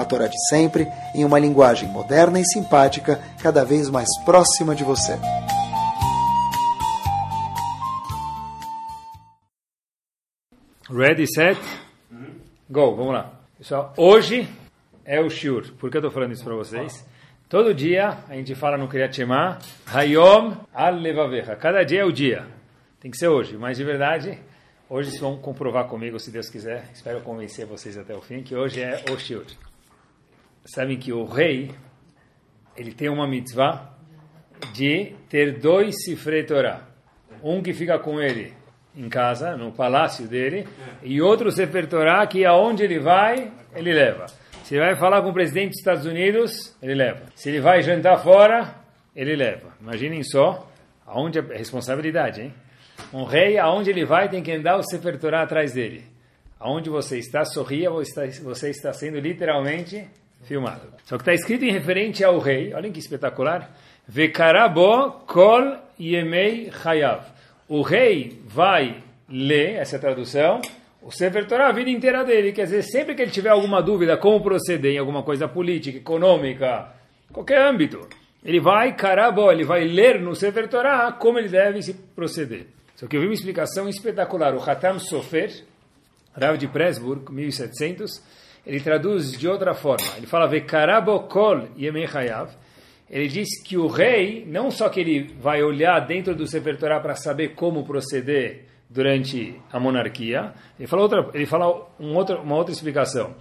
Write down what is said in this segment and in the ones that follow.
a Torá de sempre, em uma linguagem moderna e simpática, cada vez mais próxima de você. Ready, set, go. Vamos lá. Pessoal, hoje é o Shur. Por que eu estou falando isso para vocês? Todo dia a gente fala no Kriyat Shema, Hayom al-Levavecha. Cada dia é o dia. Tem que ser hoje, mas de verdade, hoje vocês vão comprovar comigo, se Deus quiser. Espero convencer vocês até o fim, que hoje é o Shur sabem que o rei ele tem uma mitzvah de ter dois Sifrei. Um que fica com ele em casa, no palácio dele, e outro Sefer que aonde ele vai, ele leva. Se ele vai falar com o presidente dos Estados Unidos, ele leva. Se ele vai jantar fora, ele leva. Imaginem só aonde a responsabilidade, hein? Um rei, aonde ele vai, tem que andar o Sefer atrás dele. Aonde você está, sorria, você está sendo literalmente filmado. Só que está escrito em referente ao rei, olhem que espetacular. Vekarabo kol yemei chayav. O rei vai ler, essa é a tradução, o Sefer Torah a vida inteira dele. Quer dizer, sempre que ele tiver alguma dúvida como proceder em alguma coisa política, econômica, qualquer âmbito, ele vai, carabo, ele vai ler no Sefer Torah como ele deve se proceder. Só que eu vi uma explicação espetacular. O Hatam Sofer, Rav de Presburg, 1700, ele traduz de outra forma. Ele fala Vekarabokol Yemechayav. Ele diz que o rei, não só que ele vai olhar dentro do Sefer Torah para saber como proceder durante a monarquia, ele fala outra, ele fala um outro, uma outra explicação.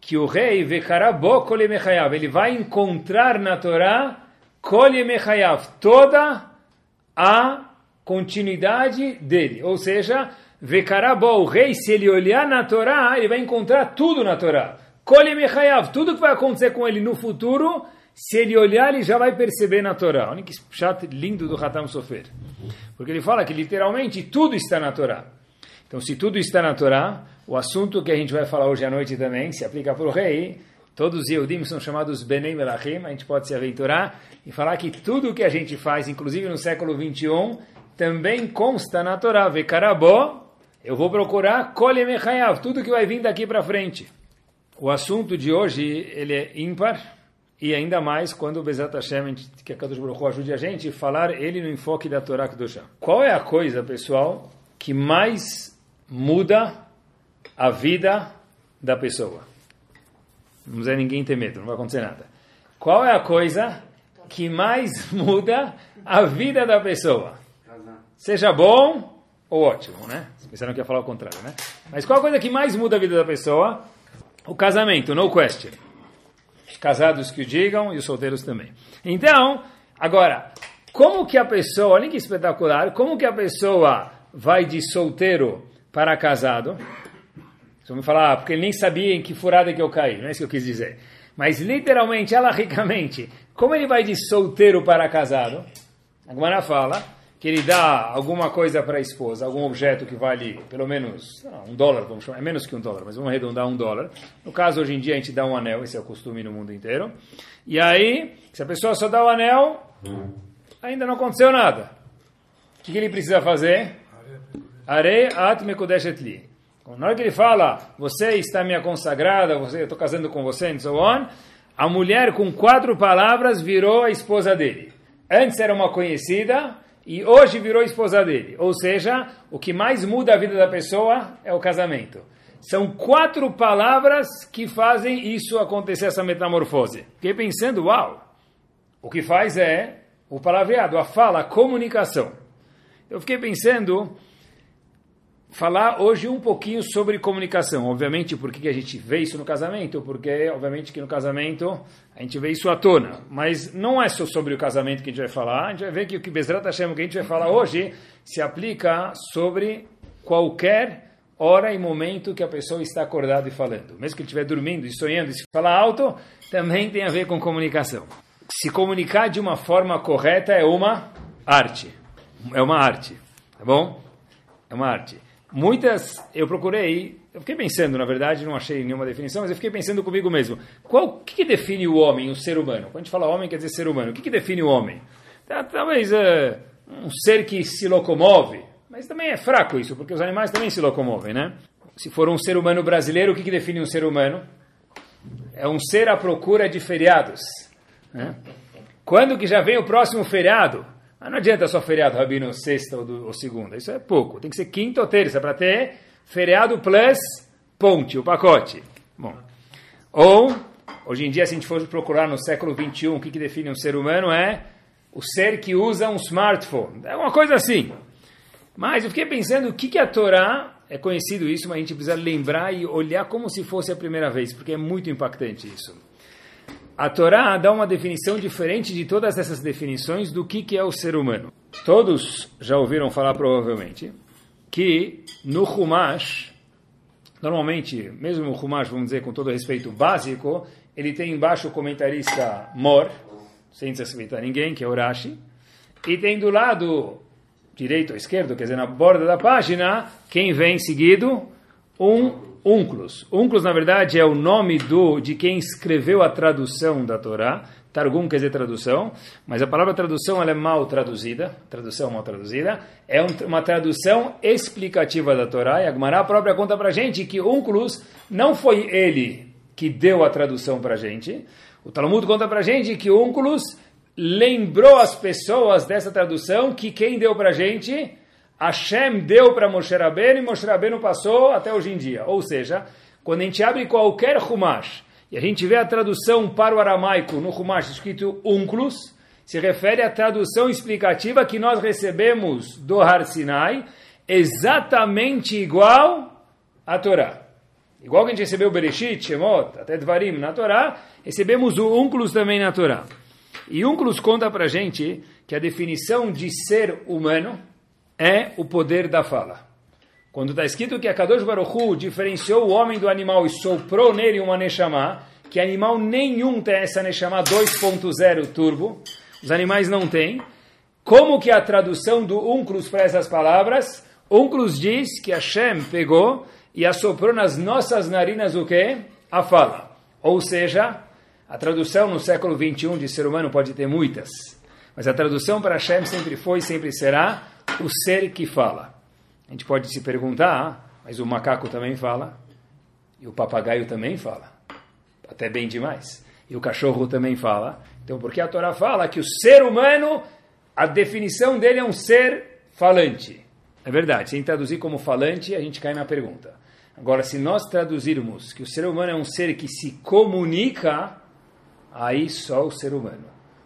Que o rei, Vekarabokol Yemechayav, ele vai encontrar na Torá Kol Yemechayav, toda a continuidade dele. Ou seja, Vekarabó, o rei, se ele olhar na Torá, ele vai encontrar tudo na Torá. Kole Mechayav, tudo que vai acontecer com ele no futuro, se ele olhar, ele já vai perceber na Torá. Olha que chat lindo do Hatam Sofer. Porque ele fala que literalmente tudo está na Torá. Então, se tudo está na Torá, o assunto que a gente vai falar hoje à noite também se aplica para o rei. Todos os Yehudim são chamados Benem Melachim. A gente pode se aventurar e falar que tudo que a gente faz, inclusive no século 21, também consta na Torá. Vekarabó, eu vou procurar Kole Mechayav, tudo que vai vir daqui para frente. O assunto de hoje, ele é ímpar, e ainda mais quando o Bezat Hashem, que a Kadosh Baruch ajude a gente, a falar ele no enfoque da Torá Kedoshá. Qual é a coisa, pessoal, que mais muda a vida da pessoa? Não precisa ninguém ter medo, não vai acontecer nada. Qual é a coisa que mais muda a vida da pessoa? Seja bom ótimo, né? Pensaram que ia falar o contrário, né? Mas qual a coisa que mais muda a vida da pessoa? O casamento, no question. Os casados que o digam e os solteiros também. Então, agora, como que a pessoa, olha que espetacular, como que a pessoa vai de solteiro para casado? Você me falar, ah, porque ele nem sabia em que furada que eu caí, não é isso que eu quis dizer. Mas literalmente, ela ricamente, como ele vai de solteiro para casado? A Gumara fala que ele dá alguma coisa para a esposa, algum objeto que vale pelo menos um dólar, vamos chamar, é menos que um dólar, mas vamos arredondar um dólar. No caso, hoje em dia, a gente dá um anel, esse é o costume no mundo inteiro. E aí, se a pessoa só dá o anel, ainda não aconteceu nada. O que, que ele precisa fazer? Arei at mekodeshet li. Na hora que ele fala, você está minha consagrada, você, eu estou casando com você, and so on, a mulher com quatro palavras virou a esposa dele. Antes era uma conhecida, e hoje virou esposa dele. Ou seja, o que mais muda a vida da pessoa é o casamento. São quatro palavras que fazem isso acontecer, essa metamorfose. Fiquei pensando, uau, o que faz é o palavreado, a fala, a comunicação. Eu fiquei pensando, falar hoje um pouquinho sobre comunicação. Obviamente, por que a gente vê isso no casamento? Porque, obviamente, que no casamento a gente vê isso à tona. Mas não é só sobre o casamento que a gente vai falar. A gente vai ver que o que Bezrat Hashem, que a gente vai falar hoje, se aplica sobre qualquer hora e momento que a pessoa está acordada e falando. Mesmo que ele estiver dormindo e sonhando e se falar alto, também tem a ver com comunicação. se comunicar de uma forma correta é uma arte. É uma arte, tá bom? É uma arte. Muitas, eu procurei, eu fiquei pensando, na verdade, não achei nenhuma definição, mas eu fiquei pensando comigo mesmo. Qual, o que, que define o homem, o ser humano? Quando a gente fala homem, quer dizer ser humano. O que, que define o homem? Tá, talvez é, um ser que se locomove, mas também é fraco isso, porque os animais também se locomovem, né? Se for um ser humano brasileiro, o que, que define um ser humano? É um ser à procura de feriados. Né? Quando que já vem o próximo feriado? Ah, não adianta só feriado, Rabino, sexta ou, do, ou segunda. Isso é pouco. Tem que ser quinta ou terça para ter feriado plus ponte, o pacote. Bom. Ou, hoje em dia, se a gente for procurar no século XXI o que, que define um ser humano, é o ser que usa um smartphone. É uma coisa assim. Mas eu fiquei pensando o que, que a Torá, é conhecido isso, mas a gente precisa lembrar e olhar como se fosse a primeira vez, porque é muito impactante isso a Torá dá uma definição diferente de todas essas definições do que, que é o ser humano. Todos já ouviram falar, provavelmente, que no Humash, normalmente, mesmo no Humash, vamos dizer com todo respeito, básico, ele tem embaixo o comentarista Mor, sem desrespeitar ninguém, que é Urashi, e tem do lado direito ou esquerdo, quer dizer, na borda da página, quem vem seguido? Um Unclus. Unclus, na verdade, é o nome do, de quem escreveu a tradução da Torá. Targum quer dizer tradução, mas a palavra tradução ela é mal traduzida, tradução mal traduzida, é um, uma tradução explicativa da Torá, e a Gemara própria conta para gente que Unclus não foi ele que deu a tradução para gente, o Talmud conta para gente que Unclus lembrou as pessoas dessa tradução que quem deu para gente Hashem deu para Moshe Rabbeinu e Moshe Rabbeinu passou até hoje em dia. Ou seja, quando a gente abre qualquer Humash e a gente vê a tradução para o aramaico no Humash escrito Unclus, se refere à tradução explicativa que nós recebemos do Har Sinai, exatamente igual à Torá. Igual que a gente recebeu Bereshit, Shemot, até Dvarim na Torá, recebemos o Unclus também na Torá. E Unclus conta para gente que a definição de ser humano é o poder da fala. Quando está escrito que a Kadosh Baruch Hu diferenciou o homem do animal e soprou nele uma Neshama, que animal nenhum tem essa Neshama 2.0 turbo, os animais não têm. Como que a tradução do Unclus para essas palavras? Unclus diz que Hashem pegou e assoprou nas nossas narinas o quê? A fala. Ou seja, a tradução no século 21 de ser humano pode ter muitas, mas a tradução para Hashem sempre foi e sempre será o ser que fala. A gente pode se perguntar, mas o macaco também fala, e o papagaio também fala, até bem demais, e o cachorro também fala. Então, porque a Torá fala que o ser humano, a definição dele é um ser falante. É verdade, sem traduzir como falante, a gente cai na pergunta. Agora, se nós traduzirmos que o ser humano é um ser que se comunica, aí só o ser humano.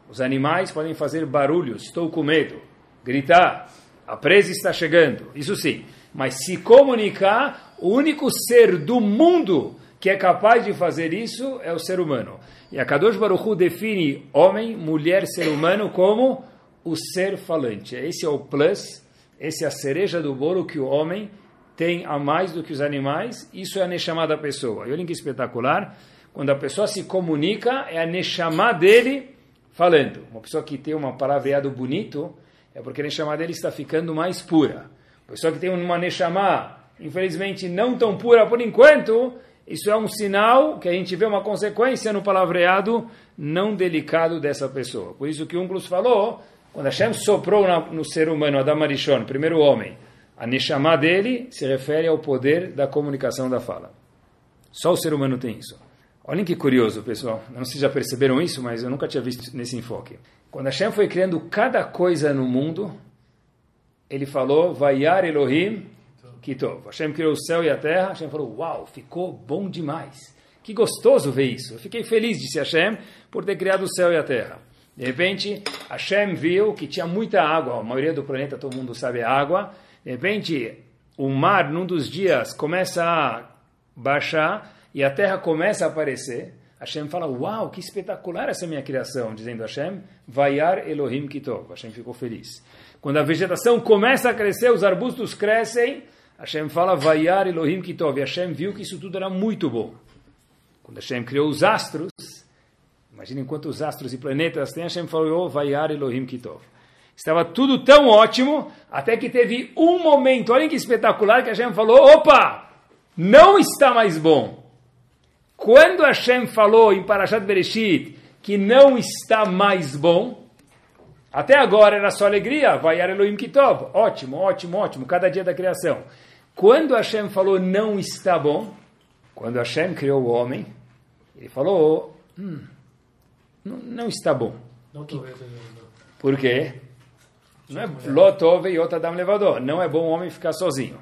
Os animais podem fazer barulhos, estou com medo, gritar, a presa está chegando, isso sim. Mas se comunicar, o único ser do mundo que é capaz de fazer isso é o ser humano. E a Kadosh Baruch Hu define homem, mulher, ser humano como o ser falante. Esse é o plus, esse é a cereja do bolo que o homem tem a mais do que os animais. Isso é a Neshama da pessoa. E olhem que espetacular. Quando a pessoa se comunica, é a Neshama dele falando. Uma pessoa que tem uma palavreado bonito, é porque a Neshama dele está ficando mais pura. Pessoa que tem uma Neshama, infelizmente, não tão pura por enquanto, isso é um sinal que a gente vê uma consequência no palavreado não delicado dessa pessoa. Por isso que Unclus falou, quando Hashem soprou no ser humano, Adam Arishon, primeiro homem, a Neshama dele se refere ao poder da comunicação da fala. Só o ser humano tem isso. Olhem que curioso, pessoal. Não sei se já perceberam isso, mas eu nunca tinha visto nesse enfoque. Quando Hashem foi criando cada coisa no mundo, ele falou, Vayar Elohim Kitov. Hashem criou o céu e a terra, Hashem falou, uau, ficou bom demais. Que gostoso ver isso. Eu fiquei feliz, disse Hashem, por ter criado o céu e a terra. De repente, Hashem viu que tinha muita água, a maioria do planeta, todo mundo sabe, é água. De repente, o mar, num dos dias, começa a baixar e a terra começa a aparecer. Hashem fala, uau, que espetacular essa minha criação, dizendo Hashem, Vayar Elohim Kitov. Hashem ficou feliz. Quando a vegetação começa a crescer, os arbustos crescem, Hashem fala, Vayar Elohim Kitov. E Hashem viu que isso tudo era muito bom. Quando Hashem criou os astros, Imaginem quantos astros e planetas tem. Hashem falou, Vayar Elohim Kitov. Estava tudo tão ótimo, até que teve um momento, olhem que espetacular, que Hashem falou, opa, não está mais bom. Quando Hashem falou em Parashat Bereshit que não está mais bom, até agora era só alegria, Vayar Elohim Kitov, ótimo, ótimo, ótimo, cada dia da criação. Quando Hashem falou não está bom, quando Hashem criou o homem, ele falou, hum, não, não, está bom. Não Por quê? Não é lotove e otadam levador. Não é bom o homem ficar sozinho.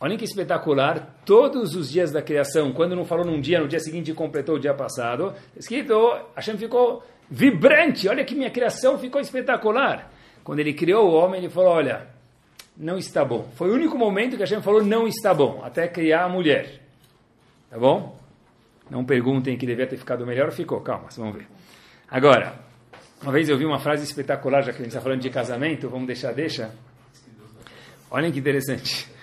Olha que espetacular. Todos os dias da criação, quando não falou num dia, no dia seguinte completou o dia passado, escrito, Hashem ficou vibrante. Olha que minha criação ficou espetacular. Quando ele criou o homem, ele falou, olha, não está bom. Foi o único momento que Hashem falou, não está bom, até criar a mulher. Tá bom? Não perguntem que devia ter ficado melhor, ficou. Calma, vamos ver. Agora, uma vez eu vi uma frase espetacular, já que a gente está falando de casamento, vamos deixar, deixa. Olhem que interessante.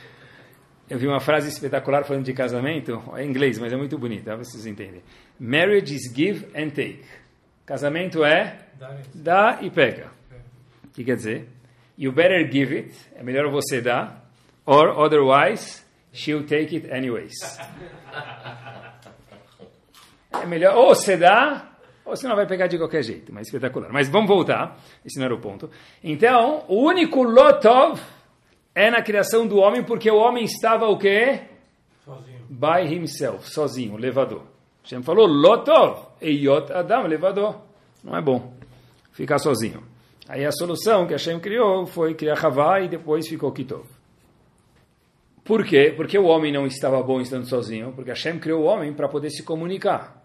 Eu vi uma frase espetacular falando de casamento, é em inglês, mas é muito bonita, vocês entendem. Marriage is give and take. Casamento é dá e pega. O que quer dizer? You better give it, é melhor você dar, or otherwise she'll take it anyways. É melhor ou você dá ou você não vai pegar de qualquer jeito, mas espetacular. Mas vamos voltar, esse não era o ponto. Então, o único lotov é na criação do homem, porque o homem estava o quê? Sozinho. By himself, sozinho, levador. Hashem falou, lotov, eyot adam, levador. Não é bom ficar sozinho. Aí a solução que Hashem criou foi criar Havá e depois ficou Kitov. Por quê? Porque o homem não estava bom estando sozinho, porque Hashem criou o homem para poder se comunicar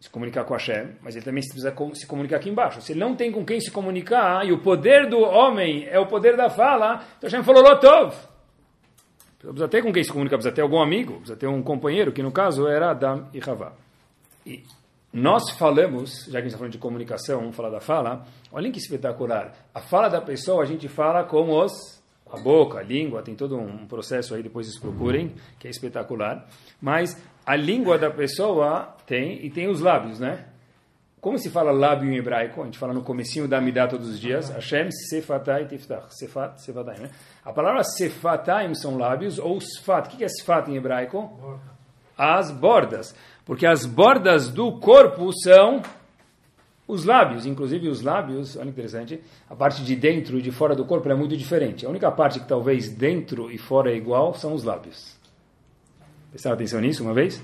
se comunicar com Hashem, mas ele também precisa se comunicar aqui embaixo. Se ele não tem com quem se comunicar, e o poder do homem é o poder da fala, então Hashem falou Lotov. Precisa ter com quem se comunicar, precisa ter algum amigo, precisa ter um companheiro, que no caso era Adam e Havá. E nós falamos, já que a gente está falando de comunicação, vamos falar da fala, olhem que espetacular. A fala da pessoa a gente fala com os a boca, a língua, tem todo um processo aí, depois vocês procurem, que é espetacular. Mas a língua da pessoa tem, e tem os lábios, né? Como se fala lábio em hebraico? A gente fala no comecinho da Midah todos os dias. Hashem sefatai tiftach. Sefat, sefatai, né? A palavra sefataim são lábios, ou sfat. O que é sfat em hebraico? As bordas. Porque as bordas do corpo são os lábios. Inclusive os lábios, olha interessante, a parte de dentro e de fora do corpo é muito diferente. A única parte que talvez dentro e fora é igual são os lábios. Prestaram atenção nisso uma vez?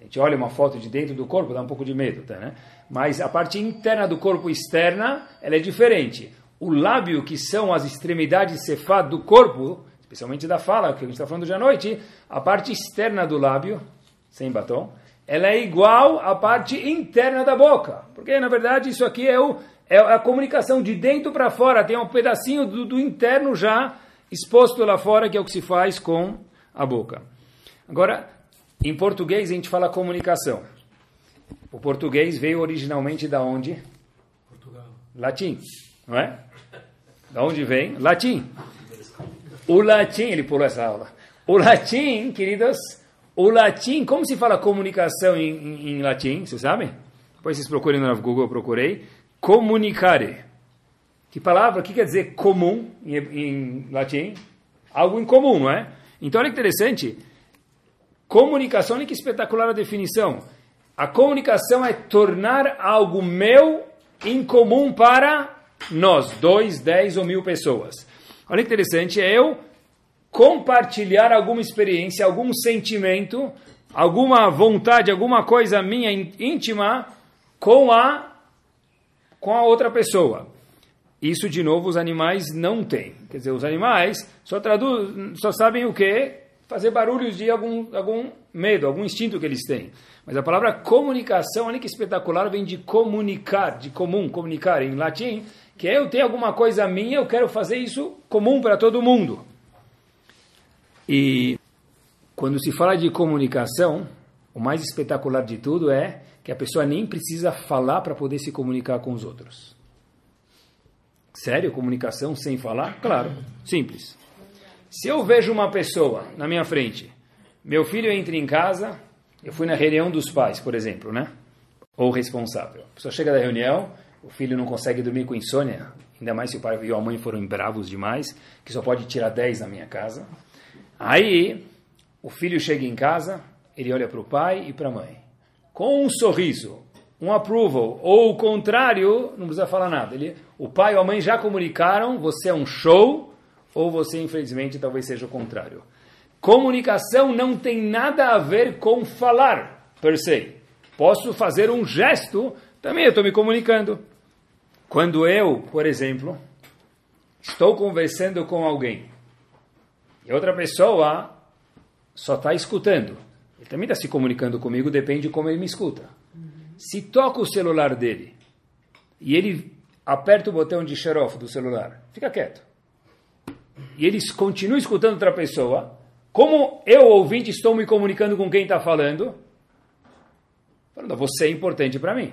A gente olha uma foto de dentro do corpo, dá um pouco de medo, tá, né? Mas a parte interna do corpo externa, ela é diferente. O lábio, que são as extremidades cefá do corpo, especialmente da fala, que a gente está falando hoje à noite, a parte externa do lábio, sem batom, ela é igual à parte interna da boca. Porque, na verdade, isso aqui é, o, é a comunicação de dentro para fora. Tem um pedacinho do, do interno já exposto lá fora, que é o que se faz com a boca. Agora, em português a gente fala comunicação. O português veio originalmente da onde? Portugal. Latim, não é? Da onde vem? Latim. O latim, ele pulou essa aula. O latim, queridos, o latim, como se fala comunicação em, em, em latim? Vocês sabem? Depois vocês procurem no Google, eu procurei. Comunicare. Que palavra, o que quer dizer comum em, em latim? Algo em comum, não é? Então, olha que interessante. Comunicação, olha que espetacular a definição. A comunicação é tornar algo meu em comum para nós, dois, dez ou mil pessoas. Olha que interessante, é eu compartilhar alguma experiência, algum sentimento, alguma vontade, alguma coisa minha íntima com a com a outra pessoa. Isso, de novo, os animais não têm. Quer dizer, os animais só, traduz, só sabem o que? Fazer barulhos de algum, algum medo, algum instinto que eles têm. Mas a palavra comunicação, olha que espetacular, vem de comunicar, de comum, comunicar em latim, que é eu tenho alguma coisa minha, eu quero fazer isso comum para todo mundo. E quando se fala de comunicação, o mais espetacular de tudo é que a pessoa nem precisa falar para poder se comunicar com os outros. Sério? Comunicação sem falar? Claro, simples. Se eu vejo uma pessoa na minha frente, meu filho entra em casa, eu fui na reunião dos pais, por exemplo, né? ou responsável. A pessoa chega da reunião, o filho não consegue dormir com insônia, ainda mais se o pai e a mãe foram bravos demais, que só pode tirar 10 na minha casa. Aí, o filho chega em casa, ele olha para o pai e para a mãe. Com um sorriso, um approval, ou o contrário, não precisa falar nada. Ele, o pai ou a mãe já comunicaram, você é um show, ou você, infelizmente, talvez seja o contrário. Comunicação não tem nada a ver com falar, per se. Posso fazer um gesto, também eu estou me comunicando. Quando eu, por exemplo, estou conversando com alguém, e outra pessoa só está escutando, ele também está se comunicando comigo, depende de como ele me escuta. Se toca o celular dele e ele aperta o botão de off do celular, fica quieto. E ele continua escutando outra pessoa, como eu, ouvinte, estou me comunicando com quem está falando, falando, você é importante para mim.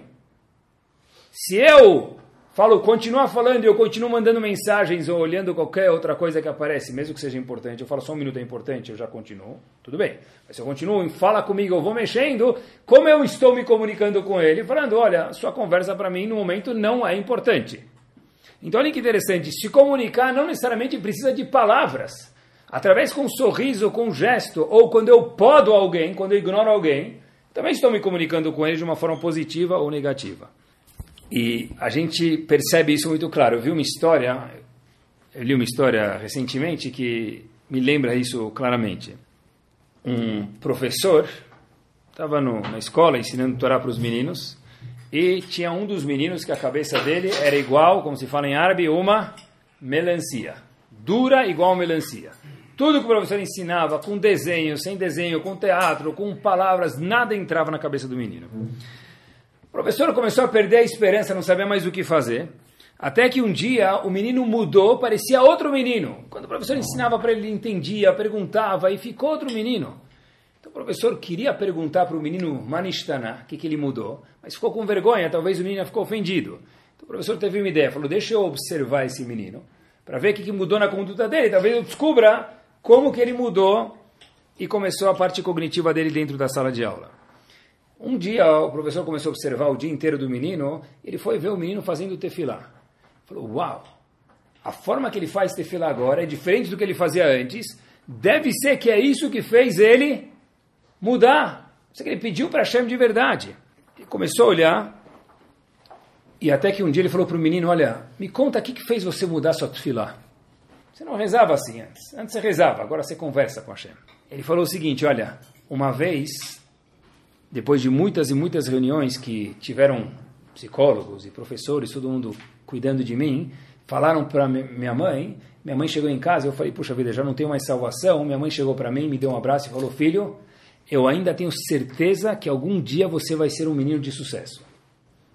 Se eu falo, continuar falando e eu continuo mandando mensagens ou olhando qualquer outra coisa que aparece, mesmo que seja importante, eu falo só um minuto é importante, eu já continuo, tudo bem. Mas se eu continuo, fala comigo, eu vou mexendo, como eu estou me comunicando com ele, falando, olha, sua conversa para mim no momento não é importante. Então olha que interessante, se comunicar não necessariamente precisa de palavras. Através com um sorriso, com um gesto, ou quando eu podo alguém, quando eu ignoro alguém, também estou me comunicando com ele de uma forma positiva ou negativa. E a gente percebe isso muito claro. Eu vi uma história, eu li uma história recentemente que me lembra isso claramente. Um professor estava na escola ensinando Torá para os meninos e tinha um dos meninos que a cabeça dele era igual, como se fala em árabe, uma melancia. Dura igual melancia. Tudo que o professor ensinava, com desenho, sem desenho, com teatro, com palavras, nada entrava na cabeça do menino. O professor começou a perder a esperança, não sabia mais o que fazer. Até que um dia o menino mudou, parecia outro menino. Quando o professor ensinava para ele, ele entendia, perguntava e ficou outro menino. Professor queria perguntar para o menino Manishtana o que, que ele mudou, mas ficou com vergonha, talvez o menino ficou ofendido. Então o professor teve uma ideia, falou: Deixa eu observar esse menino, para ver o que, que mudou na conduta dele, talvez eu descubra como que ele mudou e começou a parte cognitiva dele dentro da sala de aula. Um dia o professor começou a observar o dia inteiro do menino, ele foi ver o menino fazendo tefilá. Falou, uau, a forma que ele faz tefilá agora é diferente do que ele fazia antes, deve ser que é isso que fez ele mudar. Isso que ele pediu para Hashem de verdade. Ele começou a olhar, e até que um dia ele falou para o menino, olha, me conta o que, que fez você mudar sua tefilá. Você não rezava assim antes. Antes você rezava, agora você conversa com Hashem. Ele falou o seguinte, olha, uma vez depois de muitas e muitas reuniões que tiveram psicólogos e professores, todo mundo cuidando de mim, falaram para minha mãe. Minha mãe chegou em casa, eu falei, puxa vida, já não tenho mais salvação. Minha mãe chegou para mim, me deu um abraço e falou, filho, eu ainda tenho certeza que algum dia você vai ser um menino de sucesso.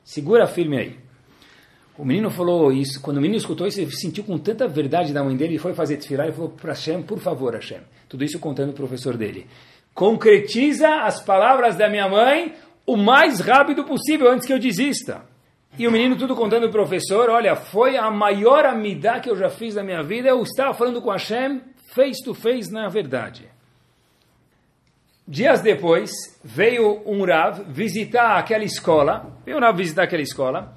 Segura firme aí. O menino falou isso, quando o menino escutou isso, ele sentiu com tanta verdade da mãe dele, ele foi fazer desfilar e falou para Hashem, por favor, Hashem. Tudo isso contando o professor dele concretiza as palavras da minha mãe o mais rápido possível antes que eu desista. E o menino tudo contando o professor, olha, foi a maior amidá que eu já fiz na minha vida, eu estava falando com Hashem face to face na verdade. Dias depois, veio um Rav visitar aquela escola, veio um Rav visitar aquela escola,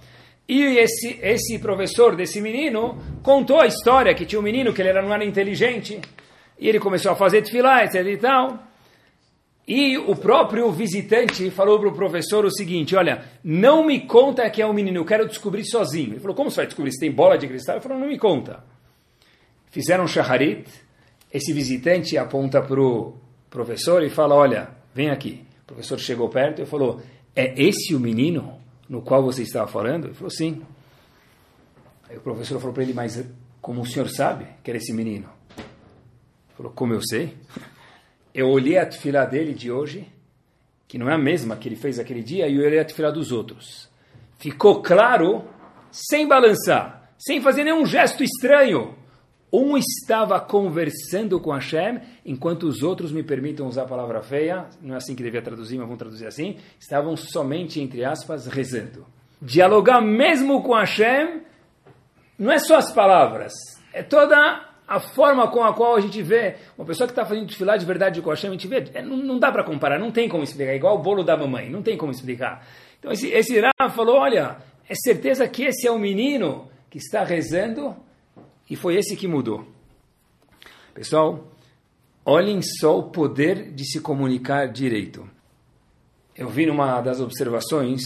e esse, esse professor desse menino contou a história que tinha um menino que ele era, não era inteligente, e ele começou a fazer tefilá, etc e tal, e o próprio visitante falou para o professor o seguinte: Olha, não me conta que é um menino, eu quero descobrir sozinho. Ele falou: Como você vai descobrir? Você tem bola de cristal? Ele falou: Não me conta. Fizeram um shaharit. Esse visitante aponta para o professor e fala: Olha, vem aqui. O professor chegou perto e falou: É esse o menino no qual você estava falando? Ele falou: Sim. Aí o professor falou para ele: Mas como o senhor sabe que era esse menino? Ele falou: Como eu sei? eu olhei a tefilá dele de hoje, que não é a mesma que ele fez aquele dia, e eu olhei a tefilá dos outros. Ficou claro, sem balançar, sem fazer nenhum gesto estranho. Um estava conversando com Hashem, enquanto os outros, me permitam usar a palavra feia, não é assim que devia traduzir, mas vamos traduzir assim, estavam somente, entre aspas, rezando. Dialogar mesmo com Hashem não é só as palavras, é toda a forma com a qual a gente vê, uma pessoa que está fazendo desfilar de verdade com Hashem, a gente vê, é, não, não dá para comparar, não tem como explicar, é igual o bolo da mamãe, não tem como explicar. Então esse, esse falou, olha, é certeza que esse é o menino que está rezando e foi esse que mudou. Pessoal, olhem só o poder de se comunicar direito. Eu vi numa das observações,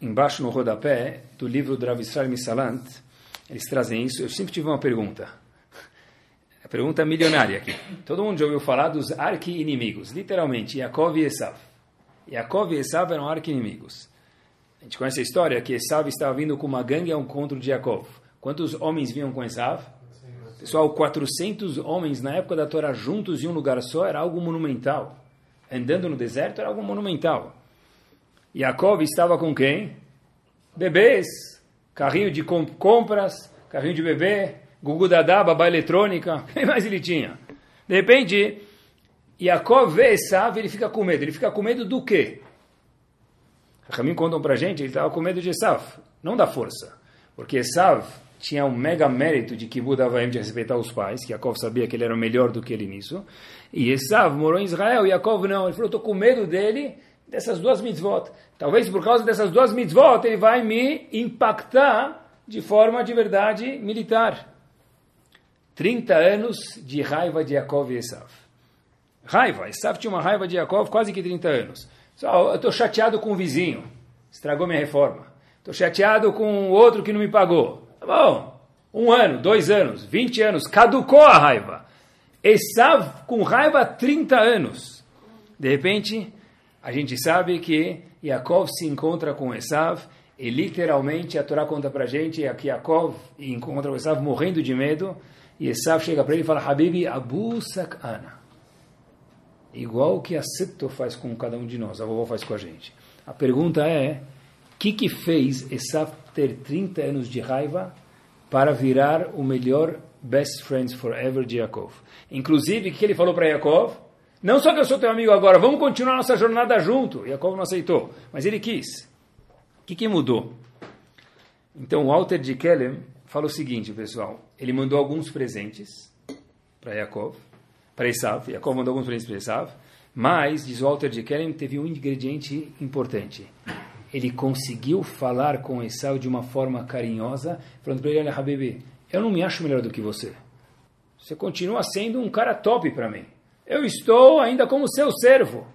embaixo no rodapé, do livro do Rav Israel Misalant, eles trazem isso. Eu sempre tive uma pergunta. A pergunta milionária aqui. Todo mundo já ouviu falar dos arqui-inimigos, literalmente, Yaakov e Esav. Yaakov e Esav eram arqui-inimigos. A gente conhece a história que Esav estava vindo com uma gangue ao encontro de Yaakov. Quantos homens vinham com Esav? Pessoal, 400 homens na época da Torá juntos em um lugar só era algo monumental. Andando no deserto era algo monumental. Yaakov estava com quem? Bebês, carrinho de compras, carrinho de bebê, gugu dadá, babá eletrônica, o que mais ele tinha? De repente, Yaakov vê Esav, ele fica com medo. Ele fica com medo do quê? Ramim contam pra gente, ele estava com medo de Esav, não da força. Porque Esav tinha um mega mérito de Kibbutz Avaim de respeitar os pais, que Yaakov sabia que ele era melhor do que ele nisso. E Esav morou em Israel, e Yaakov não. Ele falou, estou com medo dele, dessas duas mitzvot. Talvez por causa dessas duas mitzvot ele vai me impactar de forma de verdade militar. 30 anos de raiva de Yaakov e Esav. Raiva. Esav tinha uma raiva de Yaakov quase que 30 anos. Só, eu estou chateado com o vizinho, estragou minha reforma. Estou chateado com o outro que não me pagou. Tá bom, um ano, dois anos, 20 anos, caducou a raiva. Esav com raiva há 30 anos. De repente, a gente sabe que Yaakov se encontra com Esav e literalmente a Torá conta para gente que Yaakov encontra o Esav morrendo de medo e Esav chega para ele e fala Habibi Abu Sakana igual que a Seto faz com cada um de nós, a vovó faz com a gente. A pergunta é, o que, que fez Esav ter 30 anos de raiva para virar o melhor best friends forever de Yaakov? Inclusive, o que ele falou para Yaakov? Não só que eu sou teu amigo agora, vamos continuar nossa jornada junto. Yaakov não aceitou, mas ele quis. O que, que mudou? Então, Walter de Kellem fala o seguinte, pessoal. Ele mandou alguns presentes para Yaakov para Esav, Jacob mandou alguns presentes para Esav, mas, diz Walter de Kellen, teve um ingrediente importante. Ele conseguiu falar com Esav de uma forma carinhosa, falando para ele, olha, Habibi, eu não me acho melhor do que você. Você continua sendo um cara top para mim. Eu estou ainda como seu servo.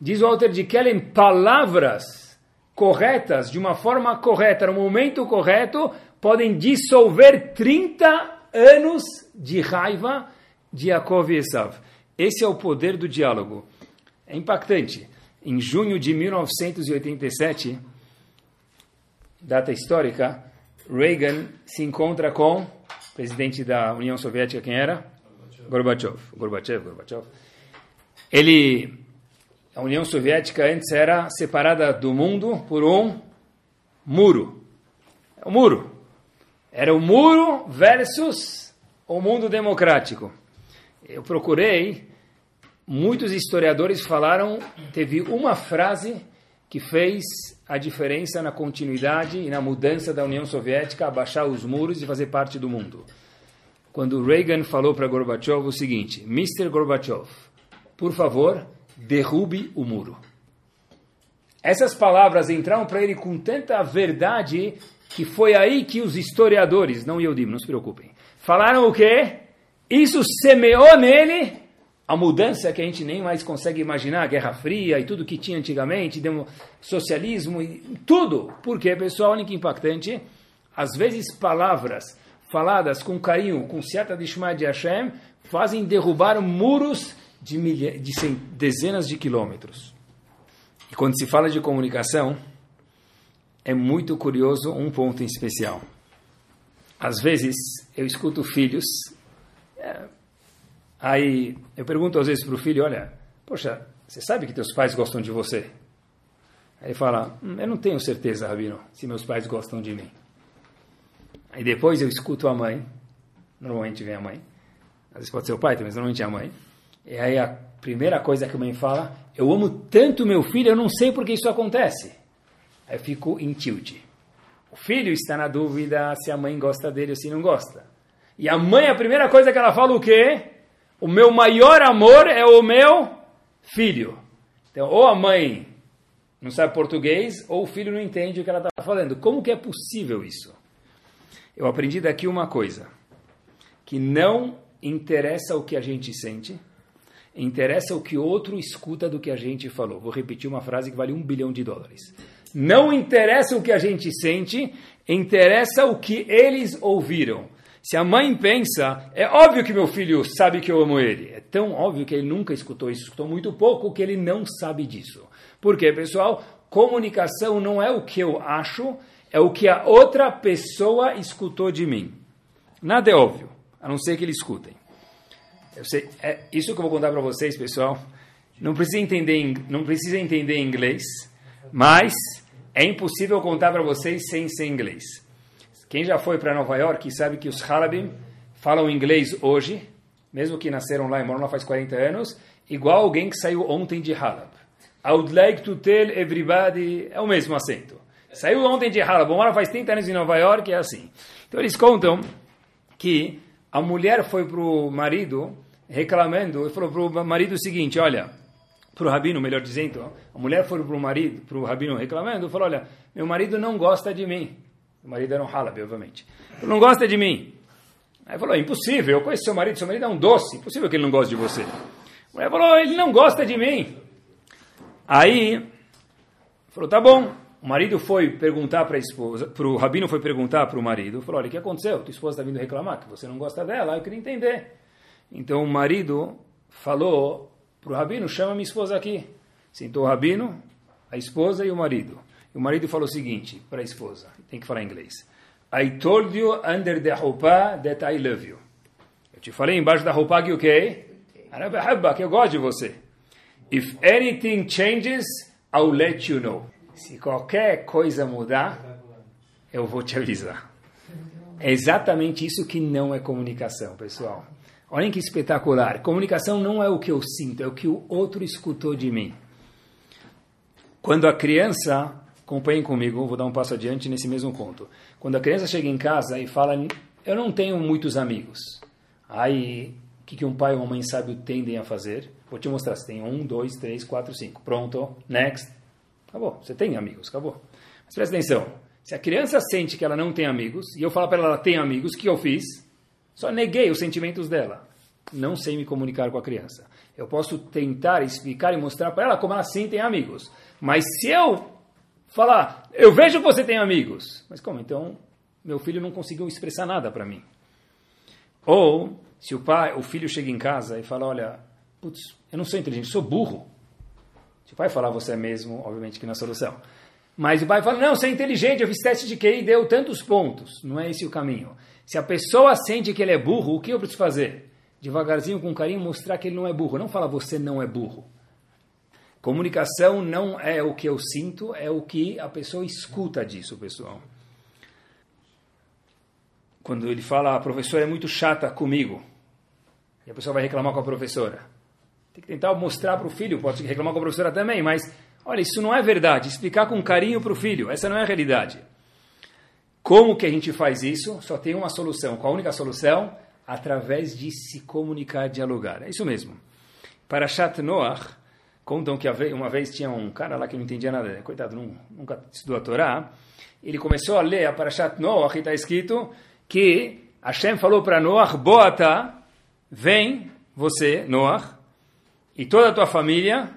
Diz Walter de Kellen, palavras corretas, de uma forma correta, no momento correto, podem dissolver 30 anos de raiva de Yaakov e Esav. Esse é o poder do diálogo. É impactante. Em junho de 1987, data histórica, Reagan se encontra com o presidente da União Soviética, quem era? Gorbachev. Gorbachev, Gorbachev. Ele, a União Soviética antes era separada do mundo por um muro. O é muro. Era o muro versus o mundo democrático eu procurei, muitos historiadores falaram, teve uma frase que fez a diferença na continuidade e na mudança da União Soviética, abaixar os muros e fazer parte do mundo. Quando Reagan falou para Gorbachev o seguinte: Mr. Gorbachev, por favor, derrube o muro. Essas palavras entraram para ele com tanta verdade que foi aí que os historiadores, não digo, não se preocupem, falaram o quê? Isso semeou nele a mudança que a gente nem mais consegue imaginar, a Guerra Fria e tudo que tinha antigamente, socialismo e tudo. Porque, pessoal, olha que impactante, às vezes palavras faladas com carinho, com certa de de Hashem, fazem derrubar muros de, milha, de dezenas de quilômetros. E quando se fala de comunicação, é muito curioso um ponto em especial. Às vezes, eu escuto filhos é. Aí eu pergunto às vezes para o filho, olha, poxa, você sabe que teus pais gostam de você? Aí ele fala, hum, eu não tenho certeza, Rabino, se meus pais gostam de mim. Aí depois eu escuto a mãe, normalmente vem a mãe, às vezes pode ser o pai, mas normalmente é a mãe. E aí a primeira coisa que a mãe fala, eu amo tanto meu filho, eu não sei por que isso acontece. Aí eu fico em tilt. O filho está na dúvida se a mãe gosta dele ou se não gosta. E a mãe, a primeira coisa que ela fala o quê? O meu maior amor é o meu filho. Então, ou a mãe não sabe português, ou o filho não entende o que ela está falando. Como que é possível isso? Eu aprendi daqui uma coisa, que não interessa o que a gente sente, interessa o que outro escuta do que a gente falou. Vou repetir uma frase que vale um bilhão de dólares. Não interessa o que a gente sente, interessa o que eles ouviram. Se a mãe pensa, é óbvio que meu filho sabe que eu amo ele. É tão óbvio que ele nunca escutou isso, escutou muito pouco, que ele não sabe disso. Por quê, pessoal? Comunicação não é o que eu acho, é o que a outra pessoa escutou de mim. Nada é óbvio, a não ser que eles escutem. Sei, é isso que eu vou contar para vocês, pessoal. Não precisa entender, não precisa entender inglês, mas é impossível contar para vocês sem ser inglês. Quem já foi para Nova York sabe que os Halabim falam inglês hoje, mesmo que nasceram lá e moram lá faz 40 anos, igual alguém que saiu ontem de Halab. I would like to tell everybody, é o mesmo acento. Saiu ontem de Halab, mora faz 30 anos em Nova York, é assim. Então eles contam que a mulher foi para o marido reclamando e falou para o marido o seguinte, olha, para o rabino, melhor dizendo, a mulher foi para o marido, para o rabino reclamando, falou, olha, meu marido não gosta de mim. O marido era um halabi, obviamente. Ele não gosta de mim. Aí falou, impossível, eu conheço seu marido, seu marido é um doce, impossível que ele não goste de você. A mulher falou, ele não gosta de mim. Aí, falou, tá bom. O marido foi perguntar para a esposa, para o rabino foi perguntar para o marido, falou, olha, o que aconteceu? Tua esposa está vindo reclamar que você não gosta dela, eu queria entender. Então o marido falou para o rabino, chama minha esposa aqui. Sentou o rabino, a esposa e o marido. E o marido falou o seguinte para a esposa, tem que falar em inglês. I told you under the roupa that I love you. Eu te falei embaixo da roupa que o quê? Que eu gosto de você. If anything changes, I'll let you know. Se qualquer coisa mudar, eu vou te avisar. É exatamente isso que não é comunicação, pessoal. Olhem que espetacular. Comunicação não é o que eu sinto, é o que o outro escutou de mim. Quando a criança acompanhem comigo, vou dar um passo adiante nesse mesmo conto. Quando a criança chega em casa e fala, eu não tenho muitos amigos. Aí, o que, que um pai ou uma mãe sábio tendem a fazer? Vou te mostrar, você tem um, dois, três, quatro, cinco. Pronto, next. Acabou, você tem amigos, acabou. Mas presta atenção, se a criança sente que ela não tem amigos, e eu falo para ela, ela tem amigos, o que eu fiz? Só neguei os sentimentos dela. Não sei me comunicar com a criança. Eu posso tentar explicar e mostrar para ela como ela sim tem amigos. Mas se eu falar, eu vejo que você tem amigos. Mas como? Então, meu filho não conseguiu expressar nada para mim. Ou, se o pai, o filho chega em casa e fala, olha, putz, eu não sou inteligente, sou burro. Se o pai falar, você é mesmo, obviamente que não é solução. Mas o pai fala, não, você é inteligente, eu fiz teste de QI e deu tantos pontos. Não é esse o caminho. Se a pessoa sente que ele é burro, o que eu preciso fazer? Devagarzinho, com carinho, mostrar que ele não é burro. Não fala, você não é burro. Comunicação não é o que eu sinto, é o que a pessoa escuta disso, pessoal. Quando ele fala, a professora é muito chata comigo, e a pessoa vai reclamar com a professora. Tem que tentar mostrar para o filho, pode reclamar com a professora também, mas olha, isso não é verdade. Explicar com carinho para o filho, essa não é a realidade. Como que a gente faz isso? Só tem uma solução. Qual a única solução? Através de se comunicar, dialogar. É isso mesmo. Para Shat Noach, Contam que uma vez tinha um cara lá que não entendia nada, coitado, nunca estudou a Torá. Ele começou a ler a Parashat Noach e está escrito que Hashem falou para Noach, Boata, vem você, Noach, e toda a tua família,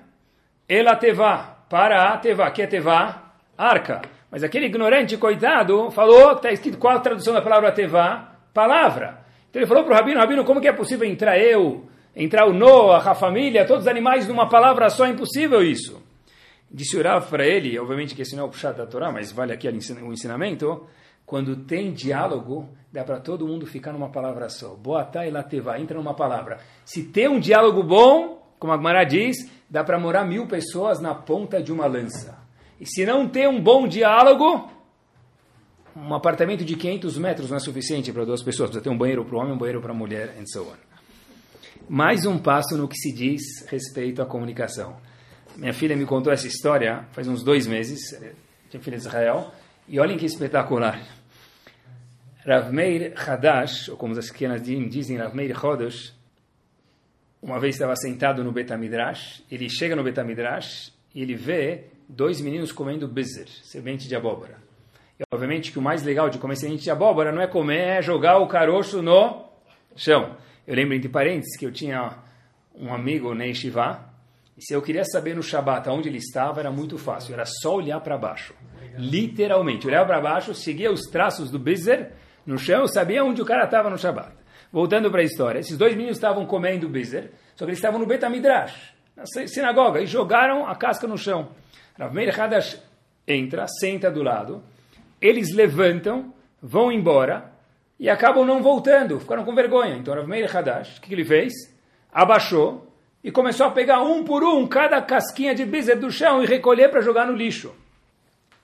ela teva, para a teva, que é teva? Arca. Mas aquele ignorante, coitado, falou, está escrito qual a tradução da palavra teva? Palavra. Então ele falou para o Rabino, Rabino, como que é possível entrar eu, entrar o Noah, a família, todos os animais numa palavra só, é impossível isso. Disse Urav para ele, obviamente que esse não é o puxado da Torá, mas vale aqui o ensinamento, quando tem diálogo, dá para todo mundo ficar numa palavra só. Boatá e lateva, entra numa palavra. Se tem um diálogo bom, como a Gemara diz, dá para morar mil pessoas na ponta de uma lança. E se não tem um bom diálogo, um apartamento de 500 metros não é suficiente para duas pessoas. Precisa ter um banheiro para o homem, um banheiro para a mulher, and so on mais um passo no que se diz respeito à comunicação. Minha filha me contou essa história faz uns dois meses, tinha filha de Israel, e olhem que espetacular. Rav Meir Hadash, ou como as pequenas dizem, Rav Meir Chodosh, uma vez estava sentado no Betamidrash, ele chega no Betamidrash e ele vê dois meninos comendo bizer, semente de abóbora. E obviamente que o mais legal de comer semente de abóbora não é comer, é jogar o caroço no chão. Eu lembro, entre parênteses, que eu tinha um amigo, Ney Shiva, e se eu queria saber no Shabat onde ele estava, era muito fácil, era só olhar para baixo. Literalmente, olhava para baixo, seguia os traços do bizer no chão, sabia onde o cara estava no Shabat. Voltando para a história, esses dois meninos estavam comendo bizer, só que eles estavam no Betamidrash, na sinagoga, e jogaram a casca no chão. Rav Meir Hadash entra, senta do lado, eles levantam, vão embora e acabam não voltando, ficaram com vergonha. Então Rav Meir Hadash, o que, ele fez? Abaixou e começou a pegar um por um cada casquinha de bizer do chão e recolher para jogar no lixo.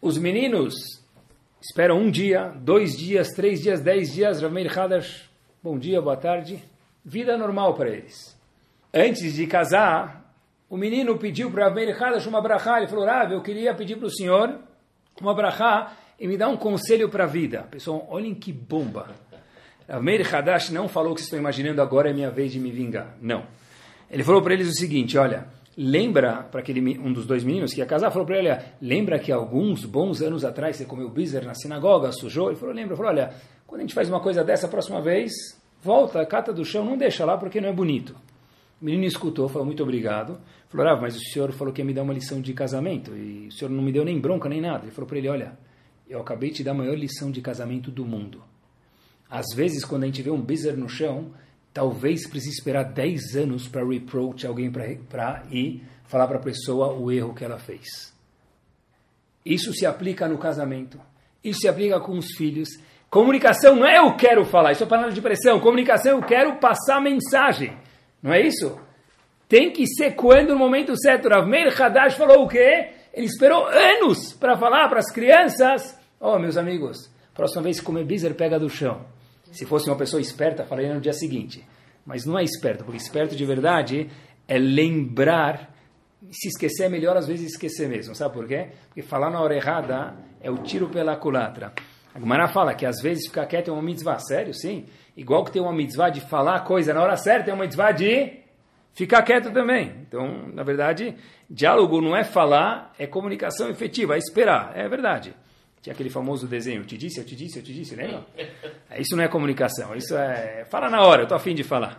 Os meninos esperam um dia, dois dias, três dias, dez dias. Rav Meir Hadash, bom dia, boa tarde. Vida normal para eles. Antes de casar, o menino pediu para Rav Hadash uma brachá, ele falou, Rav, eu queria pedir para o senhor uma brachá e me dar um conselho para a vida. Pessoal, olhem que bomba. Rav Hadash não falou que vocês estão imaginando, agora é minha vez de me vingar. Não. Ele falou para eles o seguinte, olha, lembra, para aquele um dos dois meninos que ia casar, falou para ele, olha, lembra que alguns bons anos atrás você comeu bizer na sinagoga, sujou? Ele falou, lembra, falou, olha, quando a gente faz uma coisa dessa a próxima vez, volta, cata do chão, não deixa lá porque não é bonito. O menino escutou, falou muito obrigado. Falou, ah, mas o senhor falou que ia me dar uma lição de casamento e o senhor não me deu nem bronca nem nada. Ele falou para ele, olha, eu acabei de te dar a maior lição de casamento do mundo. Às vezes, quando a gente vê um bizer no chão, talvez precise esperar 10 anos para reproach alguém para ir falar para a pessoa o erro que ela fez. Isso se aplica no casamento. Isso se aplica com os filhos. Comunicação não é eu quero falar, isso é panela de pressão. Comunicação eu quero passar mensagem. Não é isso? Tem que ser quando no momento certo. Rav Meir Hadash falou o quê? Ele esperou anos para falar para as crianças. Oh, meus amigos, próxima vez que comer bizer, pega do chão. Se fosse uma pessoa esperta, falaria no dia seguinte. Mas não é esperto, porque esperto de verdade é lembrar. Se esquecer é melhor às vezes esquecer mesmo. Sabe por quê? Porque falar na hora errada é o tiro pela culatra. A Gumara fala que às vezes ficar quieto é uma mitzvah. Sério? Sim. Igual que tem uma mitzvah de falar a coisa na hora certa, tem uma mitzvah de ficar quieto também. Então, na verdade, diálogo não é falar, é comunicação efetiva, é esperar. É verdade. Tinha aquele famoso desenho, te disse, eu te disse, eu te disse, lembra? Isso não é comunicação, isso é... Fala na hora, eu estou afim de falar.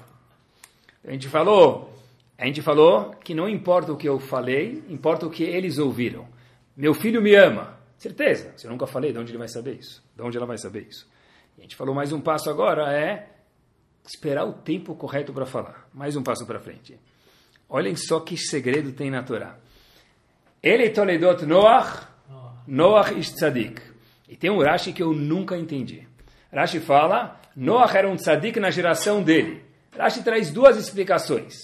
A gente falou, a gente falou que não importa o que eu falei, importa o que eles ouviram. Meu filho me ama. Certeza. Se eu nunca falei, de onde ele vai saber isso? De onde ela vai saber isso? a gente falou mais um passo agora, é esperar o tempo correto para falar. Mais um passo para frente. Olhem só que segredo tem na Torá. Ele toledot Noach, Noach ish tzadik. E tem um Rashi que eu nunca entendi. Rashi fala, Noach era um tzadik na geração dele. Rashi traz duas explicações.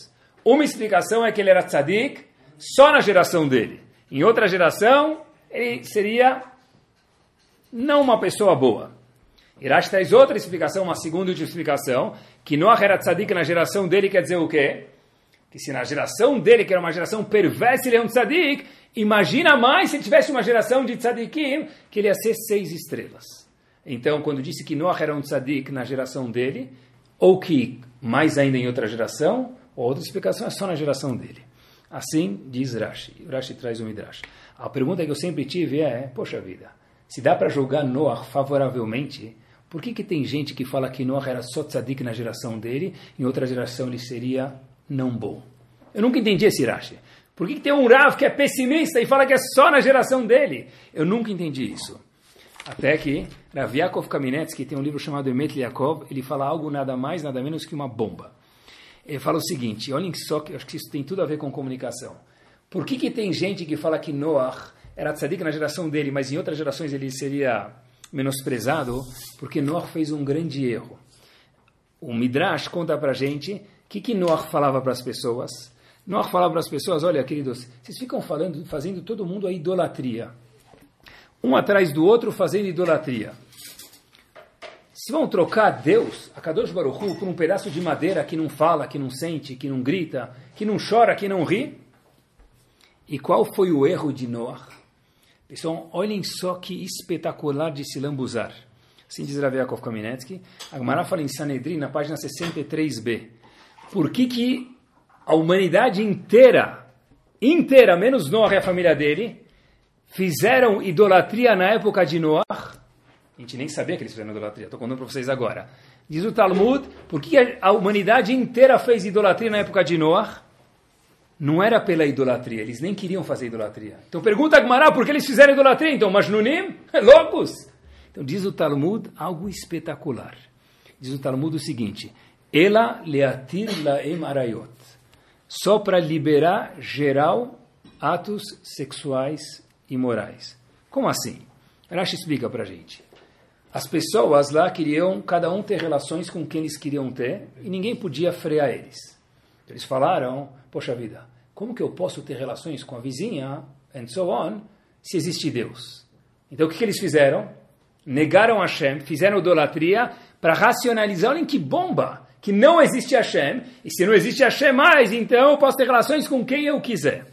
Uma explicação é que ele era tzadik só na geração dele. Em outra geração, ele seria não uma pessoa boa. Irash traz outra explicação, uma segunda explicação, que Noah era tzadik na geração dele, quer dizer o quê? Que se na geração dele, que era uma geração perversa, ele é um tzadik, imagina mais se ele tivesse uma geração de tzadikim, que ele ia ser seis estrelas. Então, quando disse que Noah era um tzadik na geração dele, ou que mais ainda em outra geração, outra explicação é só na geração dele. Assim diz Rashi. Rashi traz um Midrash. A pergunta que eu sempre tive é, poxa vida, se dá para julgar Noah favoravelmente, por que, que tem gente que fala que Noah era só tzadik na geração dele, em outra geração ele seria não bom? Eu nunca entendi esse Rashi. Por que, que tem um Rav que é pessimista e fala que é só na geração dele? Eu nunca entendi isso. Até que Rav Yaakov Kamenetsky tem um livro chamado Emet Yaakov, ele fala algo nada mais, nada menos que uma bomba. Ele fala o seguinte, olhem só que acho que isso tem tudo a ver com comunicação. Por que, que tem gente que fala que Noah era tzadik na geração dele, mas em outras gerações ele seria menosprezado? Porque Noah fez um grande erro. O Midrash conta para gente o que, que Noah falava para as pessoas. Noah falava para as pessoas, olha queridos, vocês ficam falando, fazendo todo mundo a idolatria. Um atrás do outro fazendo idolatria. Se vão trocar Deus, a Kadosh Baruch Hu, por um pedaço de madeira que não fala, que não sente, que não grita, que não chora, que não ri, e qual foi o erro de Noah? Pessoal, olhem só que espetacular de se lambuzar. Assim diz Rav Yaakov Kaminetsky. A Gemara fala em Sanedrin, na página 63b. Por que, que a humanidade inteira, inteira, menos Noah e a família dele, fizeram idolatria na época de Noah? A gente nem sabia que eles fizeram idolatria, estou contando para vocês agora. Diz o Talmud, por que a humanidade inteira fez idolatria na época de Noah? Não era pela idolatria, eles nem queriam fazer idolatria. Então pergunta a Gemara por que eles fizeram idolatria. Então, Majnunim, loucos. Então diz o Talmud algo espetacular. Diz o Talmud o seguinte: Ela leatir laem arayot. Só para liberar geral atos sexuais e morais. Como assim? Rashi explica para a gente. As pessoas lá queriam cada um ter relações com quem eles queriam ter e ninguém podia frear eles. Eles falaram, poxa vida, como que eu posso ter relações com a vizinha, and so on, se existe Deus? Então o que, que eles fizeram? Negaram Hashem, fizeram idolatria para racionalizar, olhem que bomba, que não existe Hashem, e se não existe Hashem mais, então eu posso ter relações com quem eu quiser.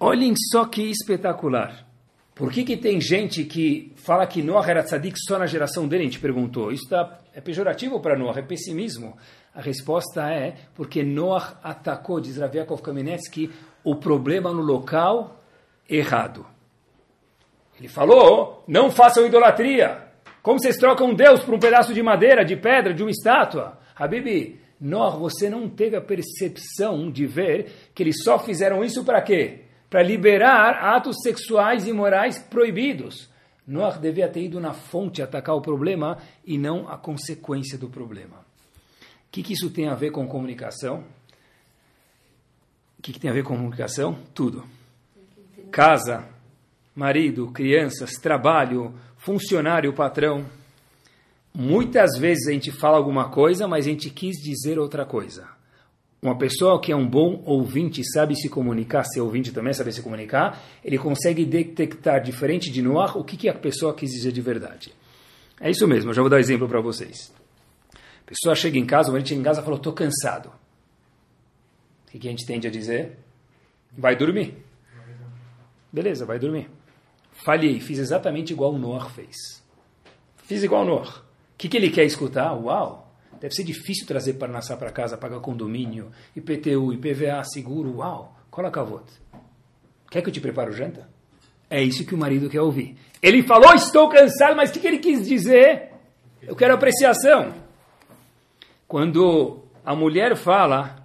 Olhem só que espetacular. Por que, que tem gente que fala que Noah era tzadik só na geração dele? A gente perguntou. Isso tá, é pejorativo para Noah, é pessimismo. A resposta é porque Noah atacou, diz Rav Yaakov Kamenetsky, o problema no local errado. Ele falou, não façam idolatria. Como vocês trocam Deus por um pedaço de madeira, de pedra, de uma estátua? Habibi, Noah, você não teve a percepção de ver que eles só fizeram isso para quê? para liberar atos sexuais e morais proibidos. Noah devia ter ido na fonte atacar o problema e não a consequência do problema. O que, que isso tem a ver com comunicação? O que, que tem a ver com comunicação? Tudo. Casa, marido, crianças, trabalho, funcionário, patrão. Muitas vezes a gente fala alguma coisa, mas a gente quis dizer outra coisa. Uma pessoa que é um bom ouvinte, sabe se comunicar, se ouvinte também sabe se comunicar, ele consegue detectar, diferente de Noah, o que, que a pessoa quis dizer de verdade. É isso mesmo, eu já vou dar um exemplo para vocês. A pessoa chega em casa, o marido chega em casa e fala, estou cansado. O que, que a gente tende a dizer? Vai dormir. Beleza, vai dormir. Falhei, fiz exatamente igual o Noah fez. Fiz igual o Noah. Que, que ele quer escutar? Uau! Deve ser difícil trazer Parnassá para casa, pagar condomínio, IPTU, IPVA, seguro, uau, coloca a voto. Quer que eu te prepare o janta? É isso que o marido quer ouvir. Ele falou, estou cansado, mas o que, que ele quis dizer? Eu quero apreciação. Quando a mulher fala,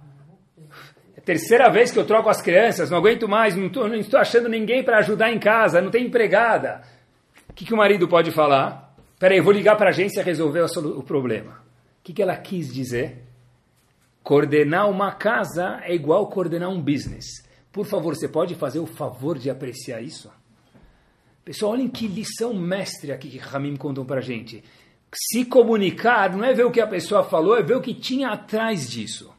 é terceira vez que eu troco as crianças, não aguento mais, não, não estou achando ninguém para ajudar em casa, não tem empregada. O que, que o marido pode falar? Peraí, eu vou ligar para a agência resolver o, o problema que, que ela quis dizer? Coordenar uma casa é igual coordenar um business. Por favor, você pode fazer o favor de apreciar isso? Pessoal, olhem que lição mestre aqui que Ramim contou para a gente. Se comunicar não é ver o que a pessoa falou, é ver o que tinha atrás disso.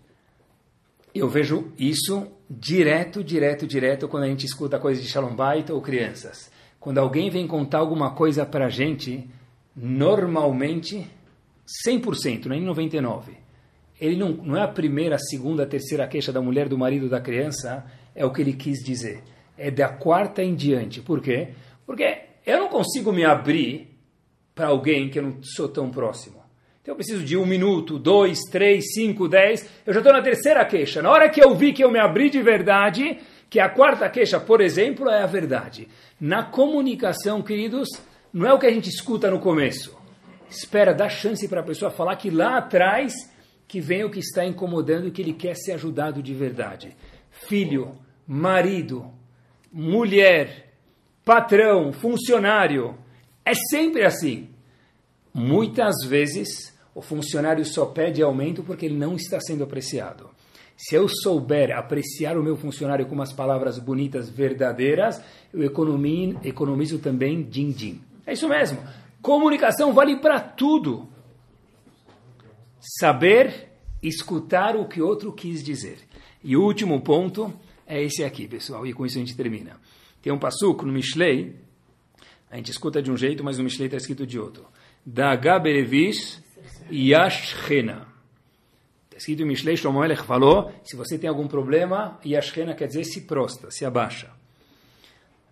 Eu vejo isso direto, direto, direto quando a gente escuta coisas de Shalom Bait ou crianças. Quando alguém vem contar alguma coisa para a gente, normalmente 100%, nem 99%. Ele não, não é a primeira, a segunda, a terceira queixa da mulher, do marido, da criança, é o que ele quis dizer. É da quarta em diante. Por quê? Porque eu não consigo me abrir para alguém que eu não sou tão próximo. Então eu preciso de um minuto, dois, três, cinco, dez. Eu já estou na terceira queixa. Na hora que eu vi que eu me abri de verdade, que a quarta queixa, por exemplo, é a verdade. Na comunicação, queridos, não é o que a gente escuta no começo espera, dá chance para a pessoa falar que lá atrás que vem o que está incomodando e que ele quer ser ajudado de verdade. Filho, marido, mulher, patrão, funcionário. É sempre assim. Muitas vezes o funcionário só pede aumento porque ele não está sendo apreciado. Se eu souber apreciar o meu funcionário com umas palavras bonitas, verdadeiras, eu economizo também din-din. É isso mesmo. Comunicação vale para tudo. Saber escutar o que outro quis dizer. E o último ponto é esse aqui, pessoal, e com isso a gente termina. Tem um passuco no Mishlei, a gente escuta de um jeito, mas no Mishlei está escrito de outro. Da Gaberevish Yashchena. Está escrito em Mishlei, Shlomo falou, se você tem algum problema, Yashchena quer dizer se prosta, se abaixa.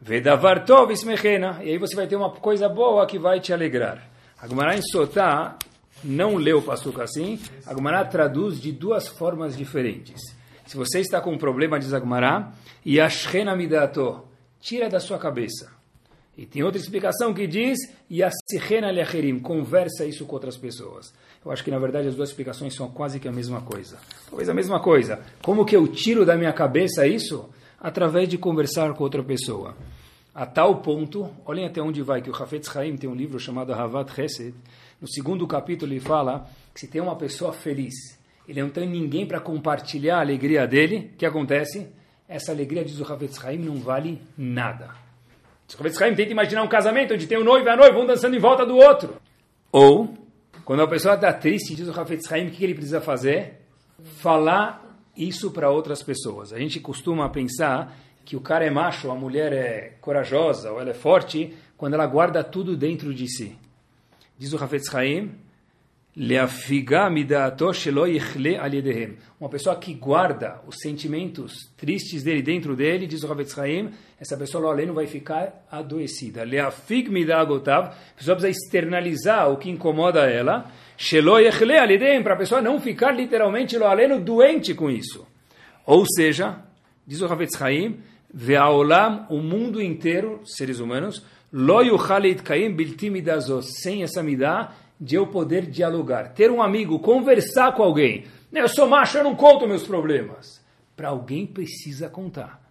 Vedavar tov ismechena. E aí você vai ter uma coisa boa que vai te alegrar. A Gemara em Sotá não leu o Passuca assim, a Gemara traduz de duas formas diferentes. Se você está com um problema, diz a Gemara, Yashchena midato, tira da sua cabeça. E tem outra explicação que diz, Yasichena lecherim, conversa isso com outras pessoas. Eu acho que na verdade as duas explicações são quase que a mesma coisa. Talvez a mesma coisa. Como que eu tiro da minha cabeça isso? Através de conversar com outra pessoa. A tal ponto, olhem até onde vai, que o Hafetz Haim tem um livro chamado Havat Chesed. No segundo capítulo ele fala que se tem uma pessoa feliz, ele não tem ninguém para compartilhar a alegria dele, o que acontece? Essa alegria, diz o Hafetz Haim, não vale nada. O Hafetz Haim tenta imaginar um casamento onde tem um noivo e a noiva, um dançando em volta do outro. Ou, quando a pessoa está triste, diz o Hafetz Haim, o que ele precisa fazer? Falar isso para outras pessoas. A gente costuma pensar que o cara é macho, a mulher é corajosa ou ela é forte quando ela guarda tudo dentro de si. Diz o Hafetz Haim, uma pessoa que guarda os sentimentos tristes dele dentro dele, diz o Havetz Haim, essa pessoa além não vai ficar adoecida. A pessoa precisa externalizar o que incomoda ela, para a pessoa não ficar literalmente lo aleno doente com isso. Ou seja, diz o Havetz Haim, Ve'aolam, o mundo inteiro, seres humanos, lo kaim sem essa midá, de eu poder dialogar, ter um amigo, conversar com alguém. Eu sou macho, eu não conto meus problemas. Para alguém precisa contar.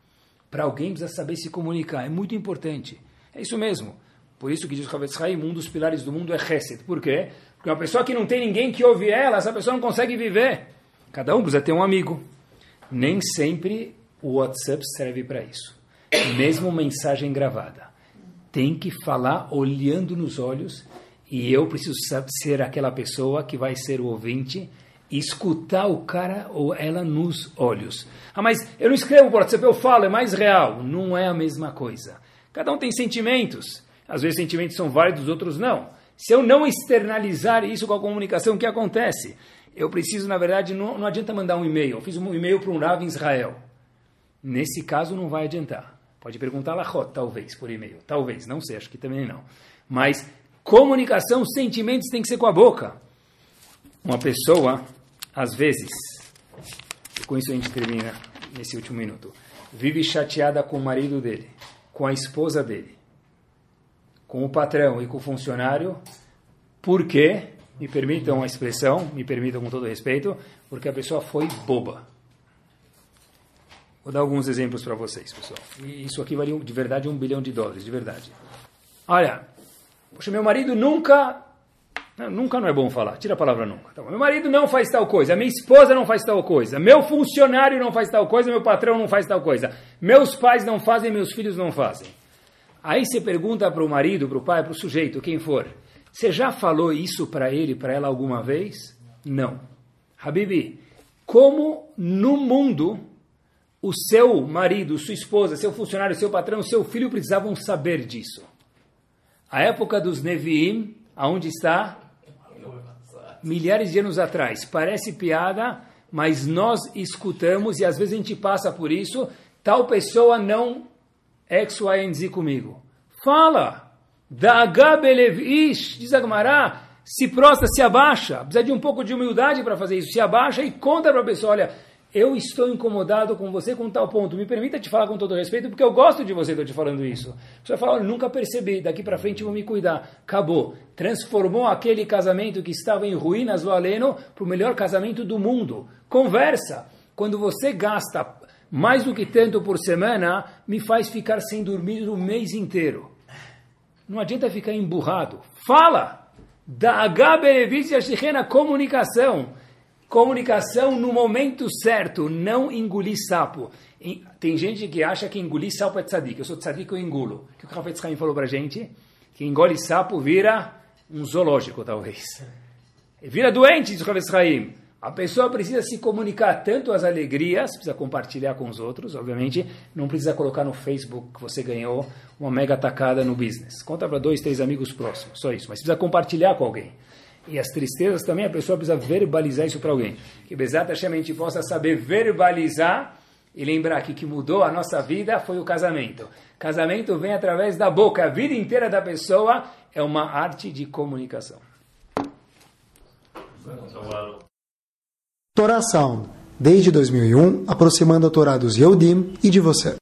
Para alguém precisa saber se comunicar. É muito importante. É isso mesmo. Por isso que diz o Havetz Haim, um dos pilares do mundo é Chesed. Por quê? Porque uma pessoa que não tem ninguém que ouve ela, essa pessoa não consegue viver. Cada um precisa ter um amigo. Nem sempre o WhatsApp serve para isso. Mesmo mensagem gravada. Tem que falar olhando nos olhos e eu preciso ser aquela pessoa que vai ser o ouvinte e escutar o cara ou ela nos olhos. Ah, mas eu não escrevo por WhatsApp, eu falo, é mais real. Não é a mesma coisa. Cada um tem sentimentos. Às vezes sentimentos são válidos, outros não. Se eu não externalizar isso com a comunicação, o que acontece? Eu preciso, na verdade, não, não adianta mandar um e-mail. Eu fiz um e-mail para um Rav em Israel. Nesse caso não vai adiantar. Pode perguntar lá, talvez, por e-mail. Talvez, não sei, acho que também não. Mas comunicação, sentimentos tem que ser com a boca. Uma pessoa, às vezes, com isso a gente termina nesse último minuto, vive chateada com o marido dele, com a esposa dele, com o patrão e com o funcionário, porque, me permitam a expressão, me permitam com todo respeito, porque a pessoa foi boba. Vou dar alguns exemplos para vocês, pessoal. E isso aqui valia de verdade um bilhão de dólares, de verdade. Olha, poxa, meu marido nunca. Não, nunca não é bom falar, tira a palavra nunca. Então, meu marido não faz tal coisa, minha esposa não faz tal coisa, meu funcionário não faz tal coisa, meu patrão não faz tal coisa, meus pais não fazem, meus filhos não fazem. Aí você pergunta para o marido, para o pai, para o sujeito, quem for, você já falou isso para ele, para ela alguma vez? Não. Habibi, como no mundo o seu marido, sua esposa, seu funcionário, seu patrão, seu filho precisavam saber disso. A época dos Nevi'im, aonde está? Milhares de anos atrás. Parece piada, mas nós escutamos e às vezes a gente passa por isso. Tal pessoa não X, Y, Z comigo. Fala! Da'agabelevish, diz Agmará, se prostra, se abaixa. Precisa de um pouco de humildade para fazer isso. Se abaixa e conta para a pessoa, olha, eu estou incomodado com você com tal ponto. Me permita te falar com todo respeito, porque eu gosto de você, estou te falando isso. Você vai falar, olha, nunca percebi, daqui para frente vou me cuidar. Acabou. Transformou aquele casamento que estava em ruínas, lo aleno, para o melhor casamento do mundo. Conversa. Quando você gasta mais do que tanto por semana, me faz ficar sem dormir o mês inteiro. Não adianta ficar emburrado. Fala! Da H. Benevício comunicação Comunicação no momento certo, não engolir sapo. Tem gente que acha que engolir sapo é tzadik. Eu sou tzadik, eu engulo. O que o Rafael Haim falou pra gente? Que engole sapo vira um zoológico, talvez. Vira doente, diz o Rafael Haim. A pessoa precisa se comunicar tanto as alegrias, precisa compartilhar com os outros, obviamente, não precisa colocar no Facebook que você ganhou uma mega tacada no business. Conta para dois, três amigos próximos, só isso. Mas precisa compartilhar com alguém. E as tristezas também, a pessoa precisa verbalizar isso para alguém. Que exatamente a gente possa saber verbalizar e lembrar que que mudou a nossa vida foi o casamento. Casamento vem através da boca. A vida inteira da pessoa é uma arte de comunicação. Torah Sound, desde 2001, aproximando a Torá dos Yehudim e de você.